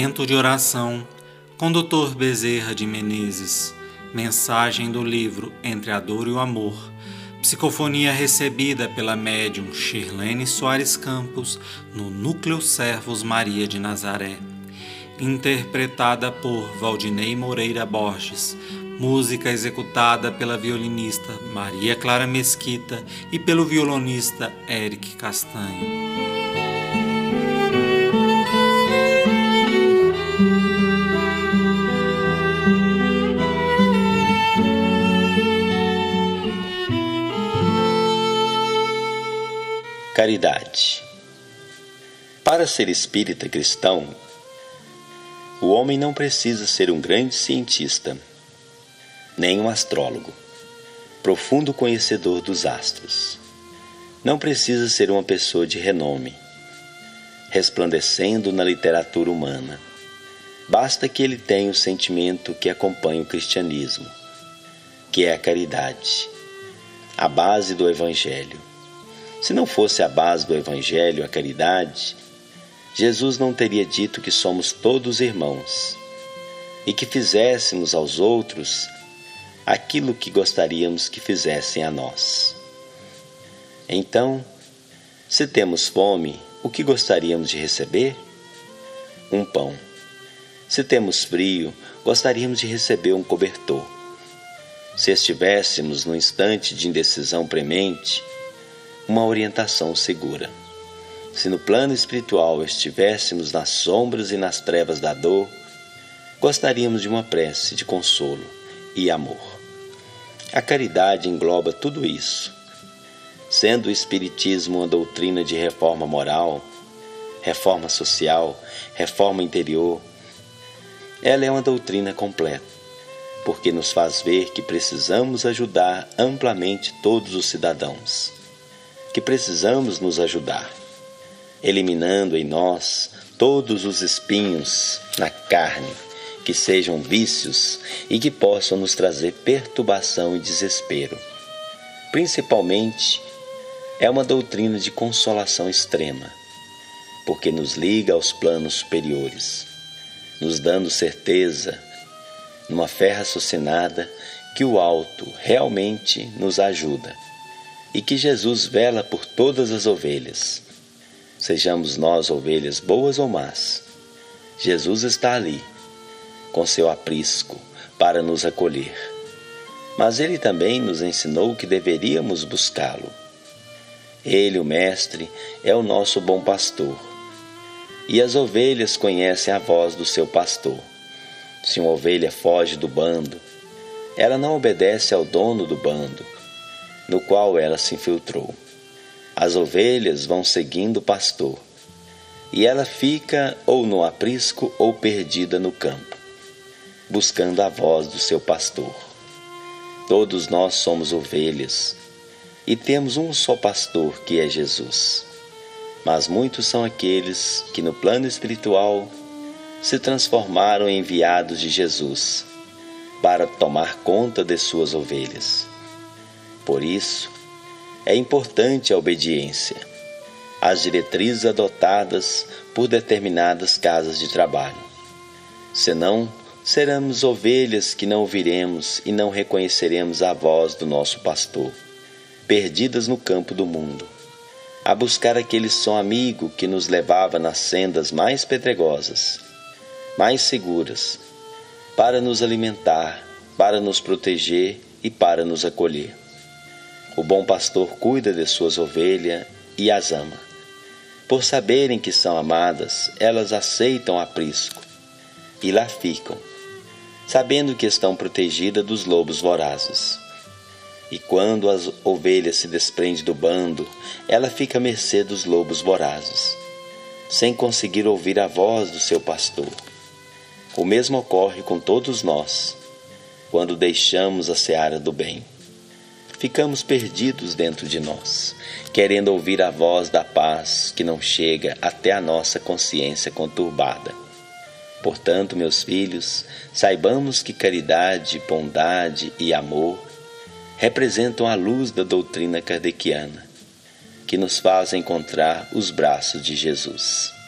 Momento de oração com Dr. Bezerra de Menezes. Mensagem do livro Entre a Dor e o Amor. Psicofonia recebida pela médium Shirlene Soares Campos no Núcleo Servos Maria de Nazaré. Interpretada por Valdinei Moreira Borges. Música executada pela violinista Maria Clara Mesquita e pelo violonista Eric Castanho. Caridade. Para ser espírita cristão, o homem não precisa ser um grande cientista, nem um astrólogo, profundo conhecedor dos astros. Não precisa ser uma pessoa de renome, resplandecendo na literatura humana. Basta que ele tenha o sentimento que acompanha o cristianismo, que é a caridade, a base do Evangelho se não fosse a base do Evangelho a caridade, Jesus não teria dito que somos todos irmãos e que fizéssemos aos outros aquilo que gostaríamos que fizessem a nós. Então, se temos fome, o que gostaríamos de receber? Um pão. Se temos frio, gostaríamos de receber um cobertor. Se estivéssemos no instante de indecisão premente, uma orientação segura. Se no plano espiritual estivéssemos nas sombras e nas trevas da dor, gostaríamos de uma prece de consolo e amor. A caridade engloba tudo isso. Sendo o Espiritismo uma doutrina de reforma moral, reforma social, reforma interior, ela é uma doutrina completa, porque nos faz ver que precisamos ajudar amplamente todos os cidadãos que precisamos nos ajudar, eliminando em nós todos os espinhos na carne que sejam vícios e que possam nos trazer perturbação e desespero. Principalmente, é uma doutrina de consolação extrema, porque nos liga aos planos superiores, nos dando certeza, numa fé raciocinada, que o alto realmente nos ajuda e que Jesus vela por todas as ovelhas. Sejamos nós ovelhas boas ou más. Jesus está ali, com seu aprisco, para nos acolher. Mas ele também nos ensinou que deveríamos buscá-lo. Ele, o Mestre, é o nosso bom pastor. E as ovelhas conhecem a voz do seu pastor. Se uma ovelha foge do bando, ela não obedece ao dono do bando no qual ela se infiltrou. As ovelhas vão seguindo o pastor, e ela fica ou no aprisco ou perdida no campo, buscando a voz do seu pastor. Todos nós somos ovelhas e temos um só pastor que é Jesus. Mas muitos são aqueles que no plano espiritual se transformaram em enviados de Jesus para tomar conta de suas ovelhas. Por isso, é importante a obediência às diretrizes adotadas por determinadas casas de trabalho. Senão, seremos ovelhas que não ouviremos e não reconheceremos a voz do nosso pastor, perdidas no campo do mundo, a buscar aquele som amigo que nos levava nas sendas mais pedregosas, mais seguras, para nos alimentar, para nos proteger e para nos acolher. O bom pastor cuida de suas ovelhas e as ama. Por saberem que são amadas, elas aceitam aprisco e lá ficam, sabendo que estão protegidas dos lobos vorazes. E quando as ovelhas se desprendem do bando, ela fica à mercê dos lobos vorazes, sem conseguir ouvir a voz do seu pastor. O mesmo ocorre com todos nós, quando deixamos a seara do bem ficamos perdidos dentro de nós, querendo ouvir a voz da paz que não chega até a nossa consciência conturbada. Portanto, meus filhos, saibamos que caridade, bondade e amor representam a luz da doutrina kardeciana, que nos faz encontrar os braços de Jesus.